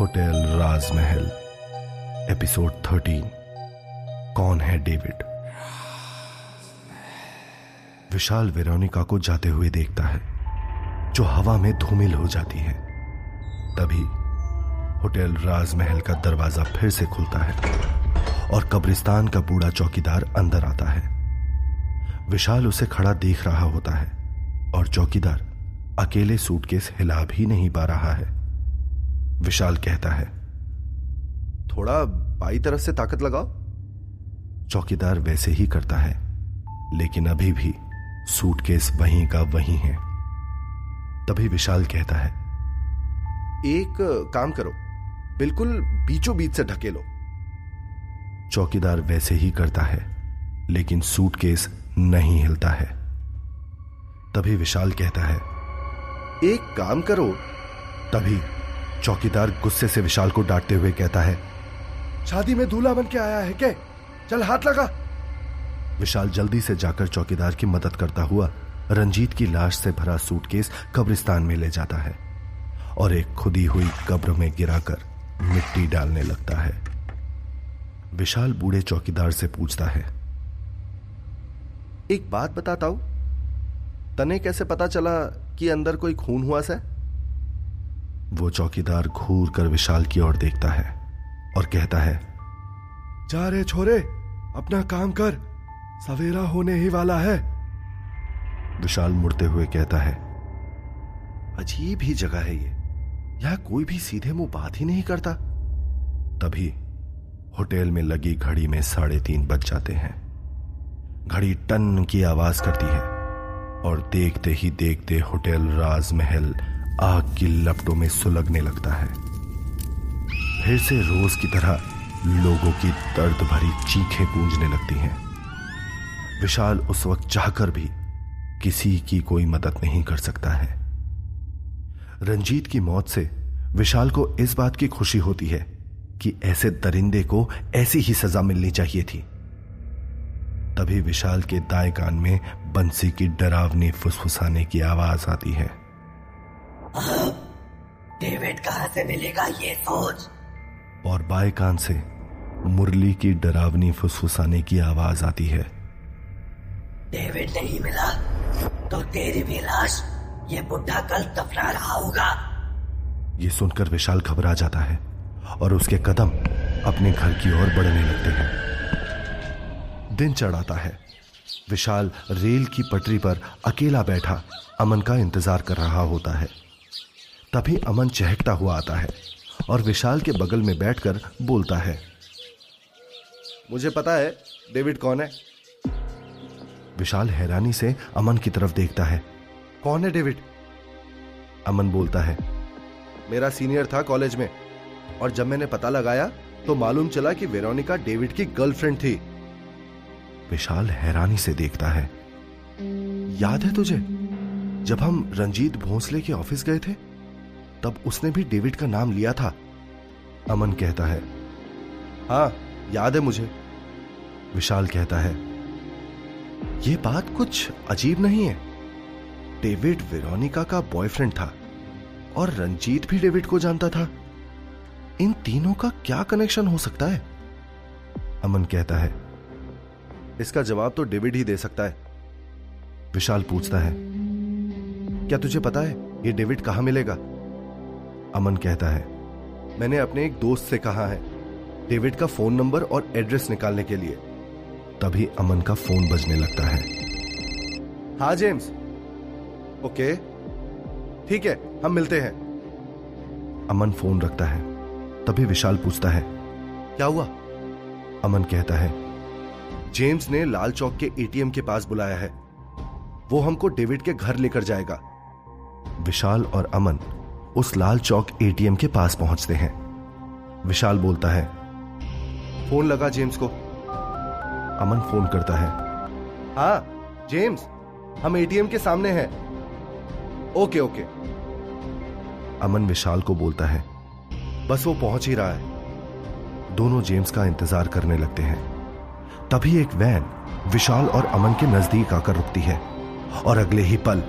Hotel राजमहल, episode thirteen. कौन है David? विशाल Veronica को जाते हुए देखता है, जो हवा में धूमिल हो जाती है। तभी होटल राजमहल का दरवाज़ा फिर से खुलता है और कब्रिस्तान का बूढ़ा चौकीदार अंदर आता है। विशाल उसे खड़ा देख रहा होता है और चौकीदार अकेले सूटकेस हिला भी नहीं पा रहा है। विशाल कहता है, थोड़ा बाई तरफ़ से ताकत लगाओ। चौकीदार वैसे ही करता है, लेकिन अभी भी सूटकेस वहीं का वहीं है। तभी विशाल कहता है, एक काम करो, बिल्कुल बीचों बीच से ढके लो। चौकीदार वैसे ही करता है, लेकिन सूटकेस नहीं हिलता है। तभी विशाल कहता है एक काम करो। तभी चौकीदार गुस्से से विशाल को डांटते हुए कहता है, शादी में दूल्हा बन के आया है क्या? चल हाथ लगा। विशाल जल्दी से जाकर चौकीदार की मदद करता हुआ रंजीत की लाश से भरा सूटकेस कब्रिस्तान में ले जाता है और एक खुदी हुई कब्र में गिराकर मिट्टी डालने लगता है। विशाल बूढ़े चौकीदार से पूछता है, एक बात बताता हूँ? तने कैसे पता चला कि अंदर कोई खून हुआ से वो चौकीदार घूर कर विशाल की ओर देखता है और कहता है, जा रे छोरे, अपना काम कर। सवेरा होने ही वाला है। विशाल मुड़ते हुए कहता है, अजीब ही जगह है ये। यहाँ कोई भी सीधे मुँह बात ही नहीं करता। तभी होटल में लगी घड़ी में साढ़े तीन बज जाते हैं। घड़ी टन की आवाज़ करती है। और देखते ही देखते होटल राजमहल आग की लपटों में सुलगने लगता है। फिर से रोज की तरह लोगों की दर्द भरी चीखें गूंजने लगती हैं। विशाल उस वक्त चाहकर भी किसी की कोई मदद नहीं कर सकता है। रंजीत की मौत से विशाल को इस बात की खुशी होती है कि ऐसे दरिंदे को ऐसी ही सजा मिलनी चाहिए थी। तभी विशाल के दाएँ कान में बंसी की डरावनी फुसफुसाने की आवाज़ आती है। डेविड कहाँ से मिलेगा ये सोच? और बाएँ कान से मुरली की डरावनी फुसफुसाने की आवाज़ आती है। डेविड नहीं मिला तो तेरी भी लाश ये बुढ़ा कल दफना रहा होगा। ये सुनकर विशाल घबरा जाता है और उसके कदम अपने घर की ओर बढ़ने लगते हैं। दिन चढ़ाता है। विशाल रेल की पटरी पर अकेला बैठा अमन का इंतज़ार कर रहा होता है। तभी अमन चहकता हुआ आता है और विशाल के बगल में बैठकर बोलता है, मुझे पता है डेविड कौन है? विशाल हैरानी से अमन की तरफ़ देखता है, कौन है डेविड? अमन बोलता है, मेरा सीनियर था कॉलेज में और जब मैंने पता लगाया तो मालूम चला कि वेरोनिका डेविड की गर्लफ्रेंड थी। विशाल हैरानी से देखता है। याद है तुझे, जब हम रंजीत भोंसले के ऑफ़िस गए थे, तब उसने भी डेविड का नाम लिया था, अमन कहता है। हाँ याद है मुझे, विशाल कहता है। यह बात कुछ अजीब नहीं है। डेविड वेरोनिका का बॉयफ्रेंड था, और रंजीत भी डेविड को जानता था। इन तीनों का क्या कनेक्शन हो सकता है? अमन कहता है इसका जवाब तो डेविड ही दे सकता है। विशाल पूछता है, क्या तुझे पता है ये डेविड कहाँ मिलेगा? अमन कहता है, मैंने अपने एक दोस्त से कहा है, डेविड का फ़ोन नंबर और एड्रेस निकालने के लिए। तभी अमन का फ़ोन बजने लगता है। हाँ जेम्स। ओके। ठीक है, हम मिलते हैं। अमन फ़ोन रखता है। तभी विशाल पूछता है, क्या हुआ? अमन कहता है जेम्स ने लाल चौक के एटीएम के पास बुलाया है। वो हमको डेविड के घर लेकर जाएगा। विशाल और अमन उस लाल चौक एटीएम के पास पहुँचते हैं। विशाल बोलता है, फ़ोन लगा जेम्स को। अमन फ़ोन करता है हाँ जेम्स, हम एटीएम के सामने हैं। Okay okay. अमन विशाल को बोलता है, बस वो पहुँच ही रहा है। दोनों जेम्स का इंतज़ार करने लगते हैं। तभी एक वैन विशाल और अमन के नज़दीक आकर रुकती है और अगले ही पल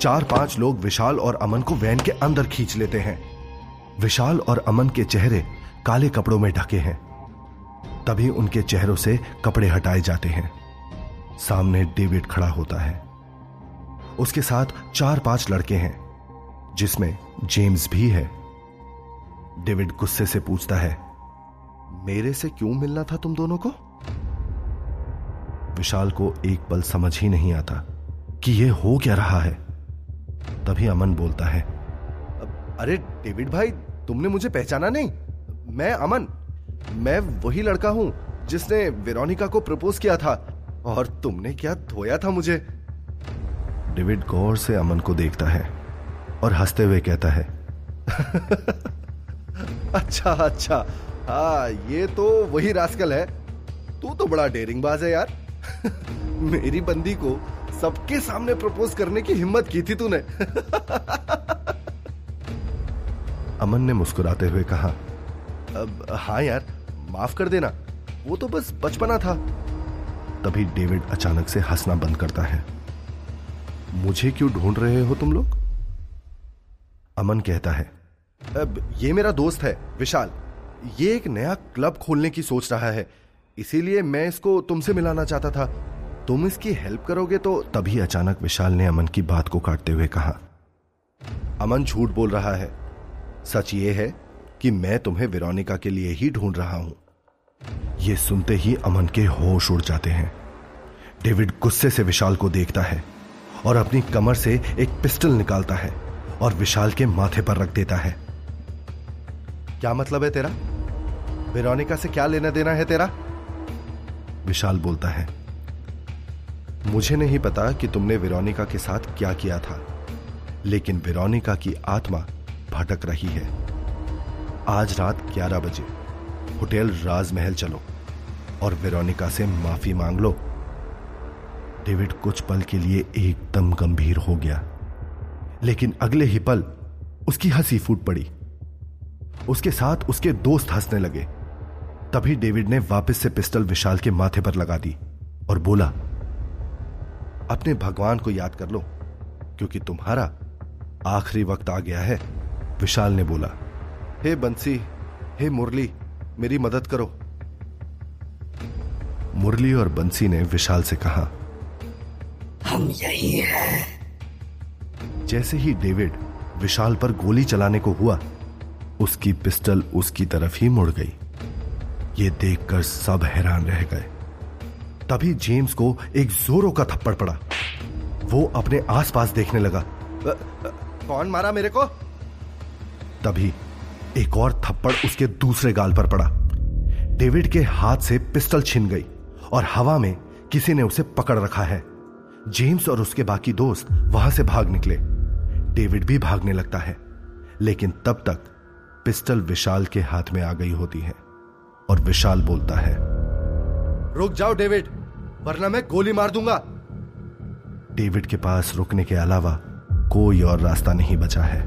चार पाँच लोग विशाल और अमन को वैन के अंदर खींच लेते हैं। विशाल और अमन के चेहरे काले कपड़ों में ढके हैं। तभी उनके चेहरों से कपड़े हटाए जाते हैं। सामने डेविड खड़ा होता है। उसके साथ चार पाँच लड़के हैं, जिसमें जेम्स भी है। डेविड गुस्से से पूछता है, मेरे से क्यों मिलना था तुम दोनों को? विशाल को एक पल समझ ही नहीं आता कि यह हो क्या रहा है। तभी अमन बोलता है, अरे डेविड भाई, तुमने मुझे पहचाना नहीं। मैं अमन, मैं वही लड़का हूँ जिसने वेरोनिका को प्रपोज किया था और तुमने क्या धोया था मुझे? डेविड गौर से अमन को देखता है और हँसते हुए कहता है अच्छा अच्छा। हाँ ये तो वही रास्कल है। तू तो बड़ा डेरिंग बाज है यार। मेरी बंदी को सबके सामने प्रपोज करने की हिम्मत की थी तूने। अमन ने मुस्कुराते हुए कहा, अब हाँ यार, माफ़ कर देना, वो तो बस बचपना था। तभी डेविड अचानक से हंसना बंद करता है। मुझे क्यों ढूंढ रहे हो तुम लोग? अमन कहता है, अब, ये मेरा दोस्त है, विशाल। ये एक नया क्लब खोलने की सोच रहा है। इसीलिए मैं इसको तुमसे मिलाना चाहता था। तुम इसकी हेल्प करोगे तो तभी अचानक विशाल ने अमन की बात को काटते हुए कहा। अमन झूठ बोल रहा है। सच ये है कि मैं तुम्हें विरोनिका के लिए ही ढूंढ रहा हूँ। यह सुनते ही अमन के होश उड़ जाते हैं। डेविड गुस्से से विशाल को देखता है और अपनी कमर से एक पिस्टल निकालता है और विशाल के माथे पर रख देता है। क्या मतलब है तेरा? वेरोनिका से क्या लेना देना है तेरा? विशाल बोलता है, मुझे नहीं पता कि तुमने वेरोनिका के साथ क्या किया था, लेकिन वेरोनिका की आत्मा भटक रही है। आज रात 11 बजे, होटल राजमहल चलो और वेरोनिका से माफ़ी मांग लो। डेविड कुछ पल के लिए एकदम गंभीर हो गया, लेकिन अगले ही पल उसकी हँसी फूट पड़ी। उसके साथ उसके दोस्त हंसने लगे। तभी डेविड ने वापस से पिस्टल विशाल के माथे पर लगा दी और बोला अपने भगवान को याद कर लो क्योंकि तुम्हारा आखिरी वक्त आ गया है विशाल ने बोला। हे बंसी हे मुरली मेरी मदद करो। मुरली और बंसी ने विशाल से कहा हम यही हैं। जैसे ही डेविड विशाल पर गोली चलाने को हुआ उसकी पिस्टल उसकी तरफ़ ही मुड़ गई। ये देखकर सब हैरान रह गए। तभी जेम्स को एक जोरों का थप्पड़ पड़ा। वो अपने आसपास देखने लगा। कौन मारा मेरे को? तभी एक और थप्पड़ उसके दूसरे गाल पर पड़ा। डेविड के हाथ से पिस्टल छिन गई और हवा में किसी ने उसे पकड़ रखा है। जेम्स और उसके बाकी दोस्त वहाँ से भाग निकले। डेविड भी भागने लगता है, लेकिन तब तक पिस्टल विशाल के हाथ में आ गई होती है। और विशाल बोलता है रुक जाओ डेविड वरना मैं गोली मार दूँगा। डेविड के पास रुकने के अलावा कोई और रास्ता नहीं बचा है।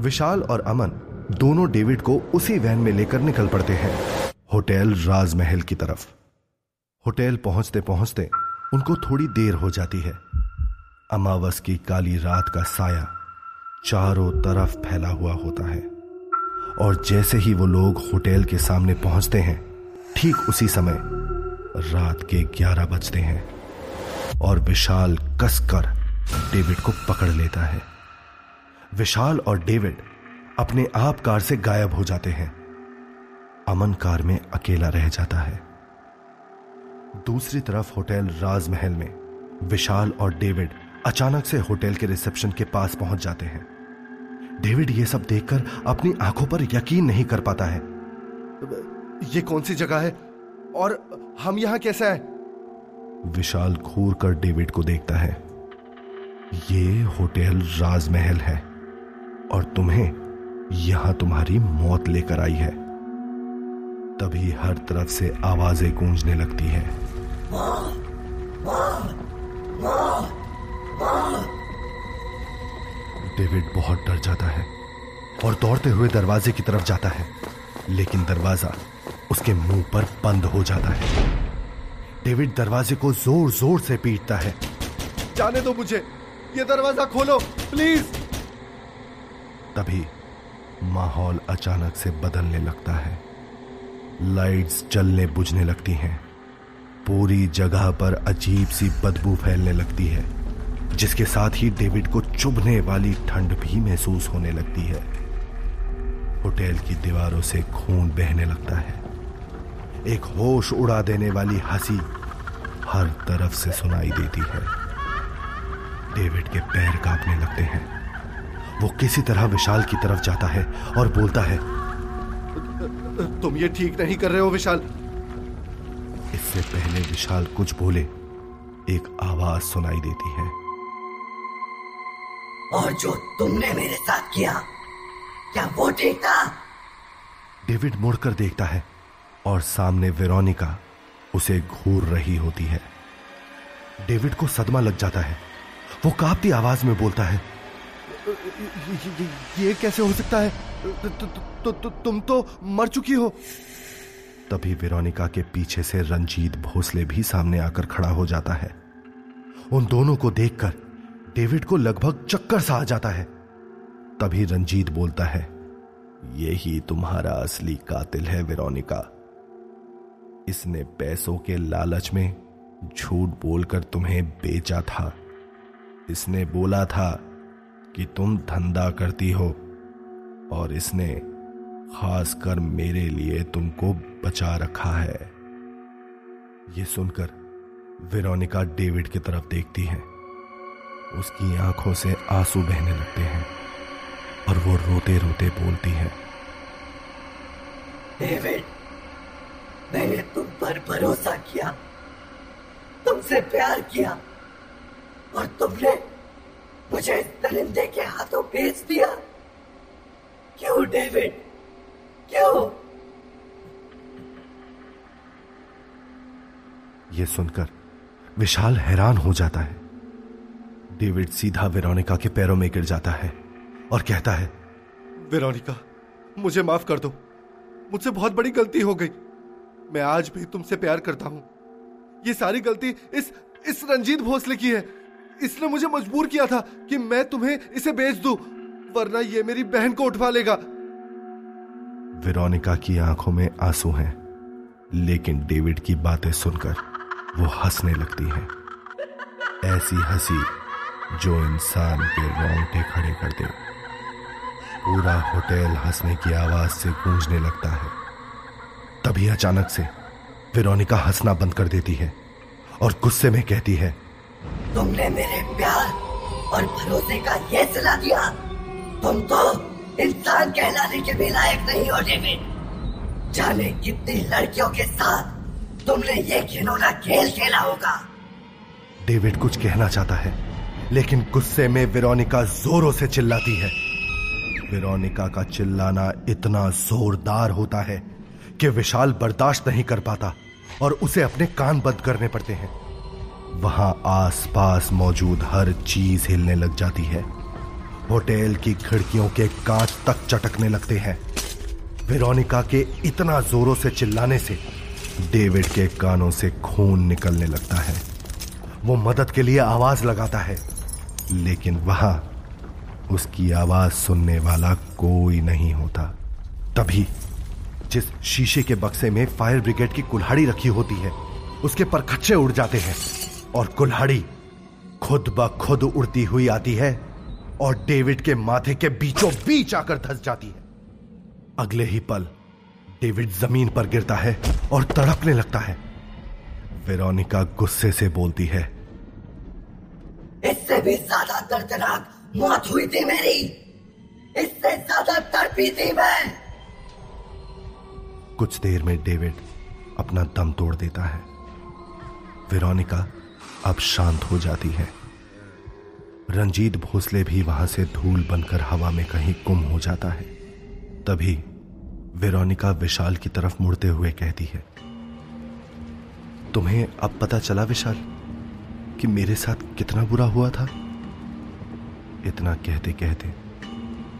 विशाल और अमन दोनों डेविड को उसी वैन में लेकर निकल पड़ते हैं होटल राजमहल की तरफ़। होटल पहुँचते पहुँचते उनको थोड़ी देर हो जाती है। अमावस की काली रात का साया चारों तरफ़ फैला हुआ होता है। और जैसे ही वो लोग होटल के सामने पहुँचते हैं, ठीक उसी समय रात के ग्यारह बजते हैं और विशाल कसकर डेविड को पकड़ लेता है। विशाल और डेविड अपने आप कार से गायब हो जाते हैं। अमन कार में अकेला रह जाता है। दूसरी तरफ़ होटल राजमहल में विशाल और डेविड अचानक से होटल के रिसेप्शन के पास पहुँच जाते हैं। डेविड ये सब देखकर अपनी आँखों पर यकीन नहीं कर पाता है। ये कौन सी जगह है? और हम यहाँ कैसे आए? विशाल घूर कर डेविड को देखता है। ये होटल राजमहल है और तुम्हें यहाँ तुम्हारी मौत लेकर आई है। तभी हर तरफ़ से आवाज़ें गूंजने लगती है। डेविड बहुत डर जाता है और दौड़ते हुए दरवाजे की तरफ़ जाता है। लेकिन दरवाज़ा उसके मुँह पर बंद हो जाता है। डेविड दरवाजे को ज़ोर ज़ोर से पीटता है। जाने दो मुझे। ये दरवाज़ा खोलो, प्लीज़। तभी माहौल अचानक से बदलने लगता है। लाइट्स जलने बुझने लगती हैं। पूरी जगह पर अजीब सी बदबू फैलने लगती है। जिसके साथ ही डेविड को चुभने वाली ठंड भी महसूस होने लगती है। होटल की दीवारों से खून बहने लगता है। एक होश उड़ा देने वाली हँसी हर तरफ़ से सुनाई देती है। डेविड के पैर कांपने लगते हैं। वो किसी तरह विशाल की तरफ़ जाता है और बोलता है तुम ये ठीक नहीं कर रहे हो विशाल। इससे पहले विशाल कुछ बोले एक आवाज़ सुनाई देती है। और जो तुमने मेरे साथ किया क्या वो ठीक था? डेविड मुड़कर देखता है और सामने वेरोनिका उसे घूर रही होती है। डेविड को सदमा लग जाता है। वो कांपती आवाज़ में बोलता है ये, कैसे हो सकता है? तुम तो मर चुकी हो। तभी वेरोनिका के पीछे से रंजीत भोसले भी सामने आकर खड़ा हो जाता है। उन दोनों को देखकर डेविड को लगभग चक्कर सा आ जाता है। तभी रंजीत बोलता है, यही तुम्हारा असली कातिल है, वेरोनिका। इसने पैसों के लालच में झूठ बोलकर तुम्हें बेचा था। इसने बोला था कि तुम धंधा करती हो और इसने खासकर मेरे लिए तुमको बचा रखा है। यह सुनकर वेरोनिका डेविड की तरफ़ देखती है। उसकी आँखों से आँसू बहने लगते हैं और वो रोते रोते बोलती है। डेविड मैंने तुम पर भरोसा किया तुमसे प्यार किया और तुमने मुझे इस दरिंदे के हाथों बेच दिया। क्यों डेविड? क्यों? यह सुनकर विशाल हैरान हो जाता है। डेविड सीधा वेरोनिका के पैरों में गिर जाता है और कहता है वेरोनिका मुझे माफ़ कर दो। मुझसे बहुत बड़ी गलती हो गई। मैं आज भी तुमसे प्यार करता हूँ। ये सारी गलती इस इस रंजीत भोसले की है। इसने मुझे मजबूर किया था कि मैं तुम्हें इसे बेच दूँ वरना ये मेरी बहन को उठवा लेगा। वेरोनिका की आँखों में आँसू हैं लेकिन डेविड की बातें सुनकर वो हंसने लगती है। ऐसी हँसी जो इंसान के रोंगटे खड़े कर दे। पूरा होटल हंसने की आवाज़ से गूंजने लगता है। तभी अचानक से वेरोनिका हंसना बंद कर देती है और गुस्से में कहती है तुमने मेरे प्यार और भरोसे का ये सिला दिया? तुम तो इंसान कहलाने के भी लायक नहीं हो डेविड जाने कितनी लड़कियों के साथ तुमने ये खिलौना खेल खेला होगा। डेविड कुछ कहना चाहता है। लेकिन गुस्से में वेरोनिका जोरों से चिल्लाती है। वेरोनिका का चिल्लाना इतना जोरदार होता है कि विशाल बर्दाश्त नहीं कर पाता और उसे अपने कान बंद करने पड़ते हैं। वहाँ आसपास मौजूद हर चीज़ हिलने लग जाती है। होटल की खिड़कियों के कांच तक चटकने लगते हैं। वेरोनिका के इतना जोरों से चिल्लाने से डेविड के कानों से खून निकलने लगता है। वो मदद के लिए आवाज़ लगाता है। लेकिन वहाँ उसकी आवाज़ सुनने वाला कोई नहीं होता। तभी जिस शीशे के बक्से में फायर ब्रिगेड की कुल्हाड़ी रखी होती है, उसके पर खच्चे उड़ जाते हैं और कुल्हाड़ी खुद ब खुद उड़ती हुई आती है और डेविड के माथे के बीचों बीच आकर धस जाती है। अगले ही पल डेविड ज़मीन पर गिरता है और तड़पने लगता है। वेरोनिका गुस्से से बोलती है इससे भी ज़्यादा दर्दनाक मौत हुई थी मेरी। इससे ज़्यादा तड़पी थी मैं। कुछ देर में डेविड अपना दम तोड़ देता है। वेरोनिका अब शांत हो जाती है। रंजीत भोसले भी वहाँ से धूल बनकर हवा में कहीं गुम हो जाता है। तभी वेरोनिका विशाल की तरफ़ मुड़ते हुए कहती है, तुम्हें अब पता चला विशाल? कि मेरे साथ कितना बुरा हुआ था? इतना कहते कहते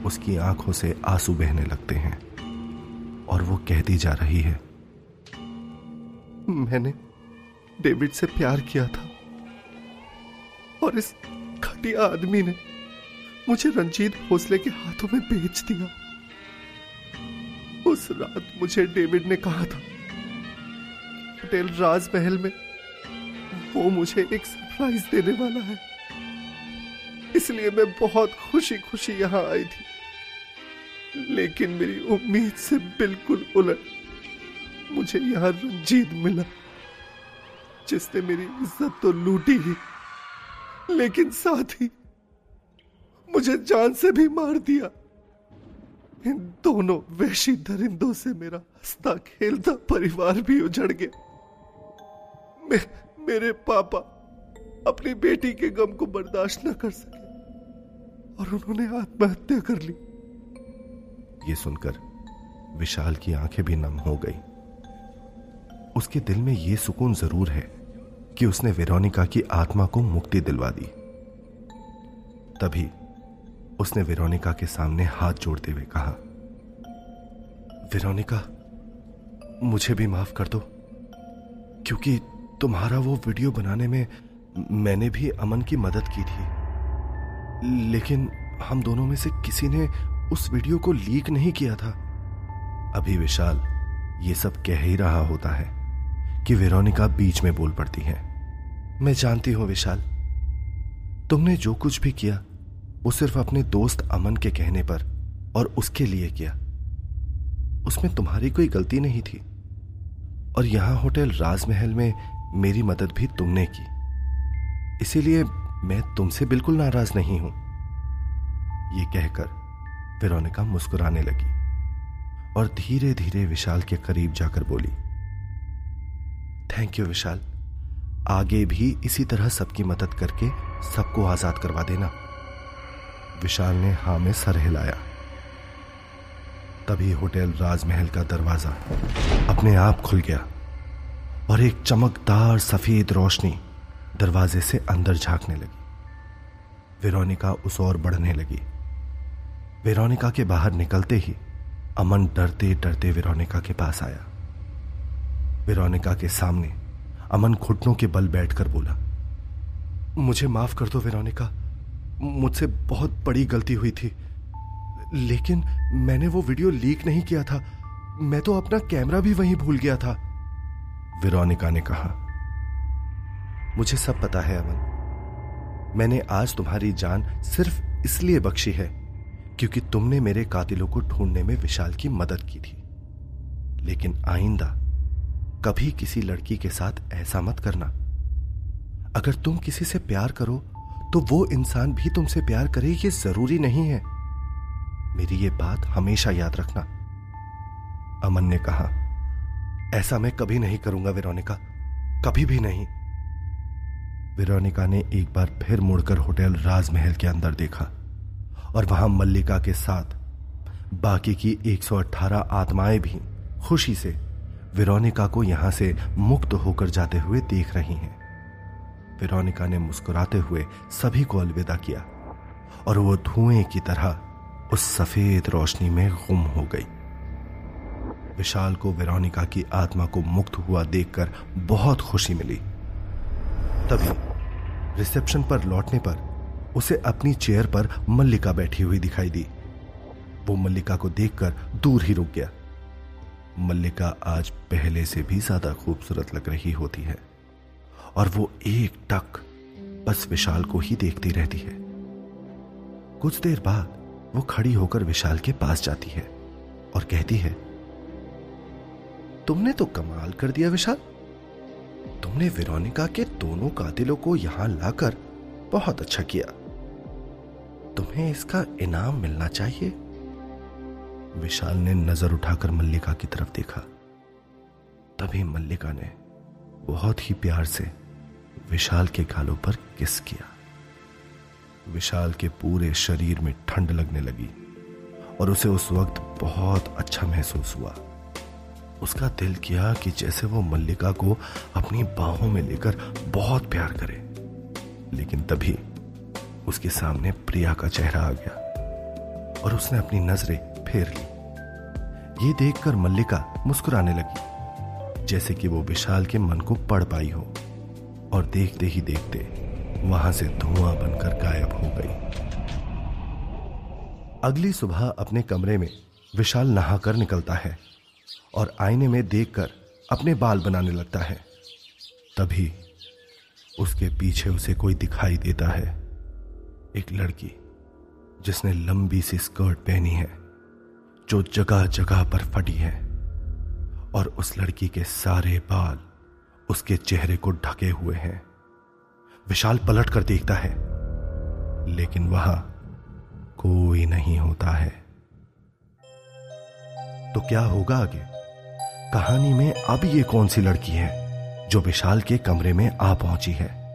उसकी आँखों से आँसू बहने लगते हैं और वो कहती जा रही है, मैंने डेविड से प्यार किया था और इस घटिया आदमी ने मुझे रंजीत भोसले के हाथों में बेच दिया। उस रात मुझे डेविड ने कहा था होटल राजमहल में वो मुझे एक सरप्राइज़ देने वाला है। इसलिए मैं बहुत खुशी खुशी यहाँ आई थी। लेकिन मेरी उम्मीद से बिल्कुल उलट मुझे यहाँ रंजीत मिला जिसने मेरी इज़्ज़त तो लूटी ही लेकिन साथ ही मुझे जान से भी मार दिया। इन दोनों वैशी दरिंदों से मेरा हंसता खेलता परिवार भी उजड़ गया। मे, मेरे पापा अपनी बेटी के गम को बर्दाश्त न कर सके और उन्होंने आत्महत्या कर ली। ये सुनकर विशाल की आँखें भी नम हो गई। उसके दिल में यह सुकून ज़रूर है कि उसने वेरोनिका की आत्मा को मुक्ति दिलवा दी। तभी उसने वेरोनिका के सामने हाथ जोड़ते हुए कहा, वेरोनिका, मुझे भी माफ़ कर दो, क्योंकि तुम्हारा वो वीडियो बनाने में मैंने भी अमन की मदद की थी। लेकिन हम दोनों में से किसी ने उस वीडियो को लीक नहीं किया था। अभी विशाल, ये सब कह ही रहा होता है कि वेरोनिका बीच में बोल पड़ती है। मैं जानती हूँ विशाल, तुमने जो कुछ भी किया, वो सिर्फ़ अपने दोस्त अमन के कहने पर और उसके लिए किया। उसमें तुम्हारी कोई गलती नहीं थी। और यहाँ होटल राजमहल में मेरी मदद भी तुमने की। इसीलिए मैं तुमसे बिल्कुल नाराज़ नहीं हूँ। ये कहकर वेरोनिका मुस्कुराने लगी और धीरे धीरे विशाल के करीब जाकर बोली थैंक यू विशाल। आगे भी इसी तरह सबकी मदद करके सबको आज़ाद करवा देना। विशाल ने हाँ में सर हिलाया। तभी होटल राजमहल का दरवाज़ा अपने आप खुल गया। और एक चमकदार सफ़ेद रोशनी दरवाजे से अंदर झांकने लगी। वेरोनिका उस ओर बढ़ने लगी। वेरोनिका के बाहर निकलते ही अमन डरते डरते वेरोनिका के पास आया। वेरोनिका के सामने अमन घुटनों के बल बैठकर बोला, मुझे माफ़ कर दो वेरोनिका, मुझसे बहुत बड़ी गलती हुई थी, लेकिन मैंने वो वीडियो लीक नहीं किया था। मैं तो अपना कैमरा भी वहीं भूल गया था। वेरोनिका ने कहा, मुझे सब पता है, अमन। मैंने आज तुम्हारी जान सिर्फ़ इसलिए बख्शी है क्योंकि तुमने मेरे कातिलों को ढूँढने में विशाल की मदद की थी। लेकिन आइंदा, कभी किसी लड़की के साथ ऐसा मत करना। अगर तुम किसी से प्यार करो तो वो इंसान भी तुमसे प्यार करे, ये ज़रूरी नहीं है। मेरी ये बात हमेशा याद रखना, अमन ने कहा। ऐसा मैं कभी नहीं करूँगा वेरोनिका। कभी भी नहीं। वेरोनिका ने एक बार फिर मुड़कर होटल राजमहल के अंदर देखा और वहाँ मल्लिका के साथ बाकी की 118 आत्माएँ भी खुशी से वेरोनिका को यहाँ से मुक्त होकर जाते हुए देख रही हैं। वेरोनिका ने मुस्कुराते हुए सभी को अलविदा किया और वो धुएँ की तरह उस सफ़ेद रोशनी में गुम हो गई। विशाल को वेरोनिका की आत्मा को मुक्त हुआ देखकर बहुत खुशी मिली। तभी रिसेप्शन पर लौटने पर उसे अपनी चेयर पर मल्लिका बैठी हुई दिखाई दी। वो मल्लिका को देखकर दूर ही रुक गया। मल्लिका आज पहले से भी ज़्यादा खूबसूरत लग रही होती है और वो एक टक बस विशाल को ही देखती रहती है। कुछ देर बाद वो खड़ी होकर विशाल के पास जाती है और कहती है तुमने तो कमाल कर दिया विशाल। तुमने वेरोनिका के दोनों कातिलों को यहाँ लाकर बहुत अच्छा किया। तुम्हें इसका इनाम मिलना चाहिए? विशाल ने नज़र उठाकर मल्लिका की तरफ़ देखा। तभी मल्लिका ने बहुत ही प्यार से विशाल के गालों पर किस किया। विशाल के पूरे शरीर में ठंड लगने लगी और उसे उस वक्त बहुत अच्छा महसूस हुआ। उसका दिल किया कि जैसे वो मल्लिका को अपनी बाहों में लेकर बहुत प्यार करे। लेकिन तभी उसके सामने प्रिया का चेहरा आ गया और उसने अपनी नज़रें फेर ली। ये देखकर मल्लिका मुस्कुराने लगी, जैसे कि वो विशाल के मन को पढ़ पाई हो। और देखते ही देखते वहाँ से धुआँ बनकर गायब हो गई। अगली सुबह अपने कमरे में विशाल नहाकर निकलता है। और आईने में देखकर अपने बाल बनाने लगता है। तभी उसके पीछे उसे कोई दिखाई देता है। एक लड़की जिसने लंबी सी स्कर्ट पहनी है, जो जगह जगह पर फटी है और उस लड़की के सारे बाल उसके चेहरे को ढके हुए हैं। विशाल पलट कर देखता है, लेकिन वहाँ कोई नहीं होता है। तो क्या होगा आगे? कहानी में अब ये कौन सी लड़की है, जो विशाल के कमरे में आ पहुँची है?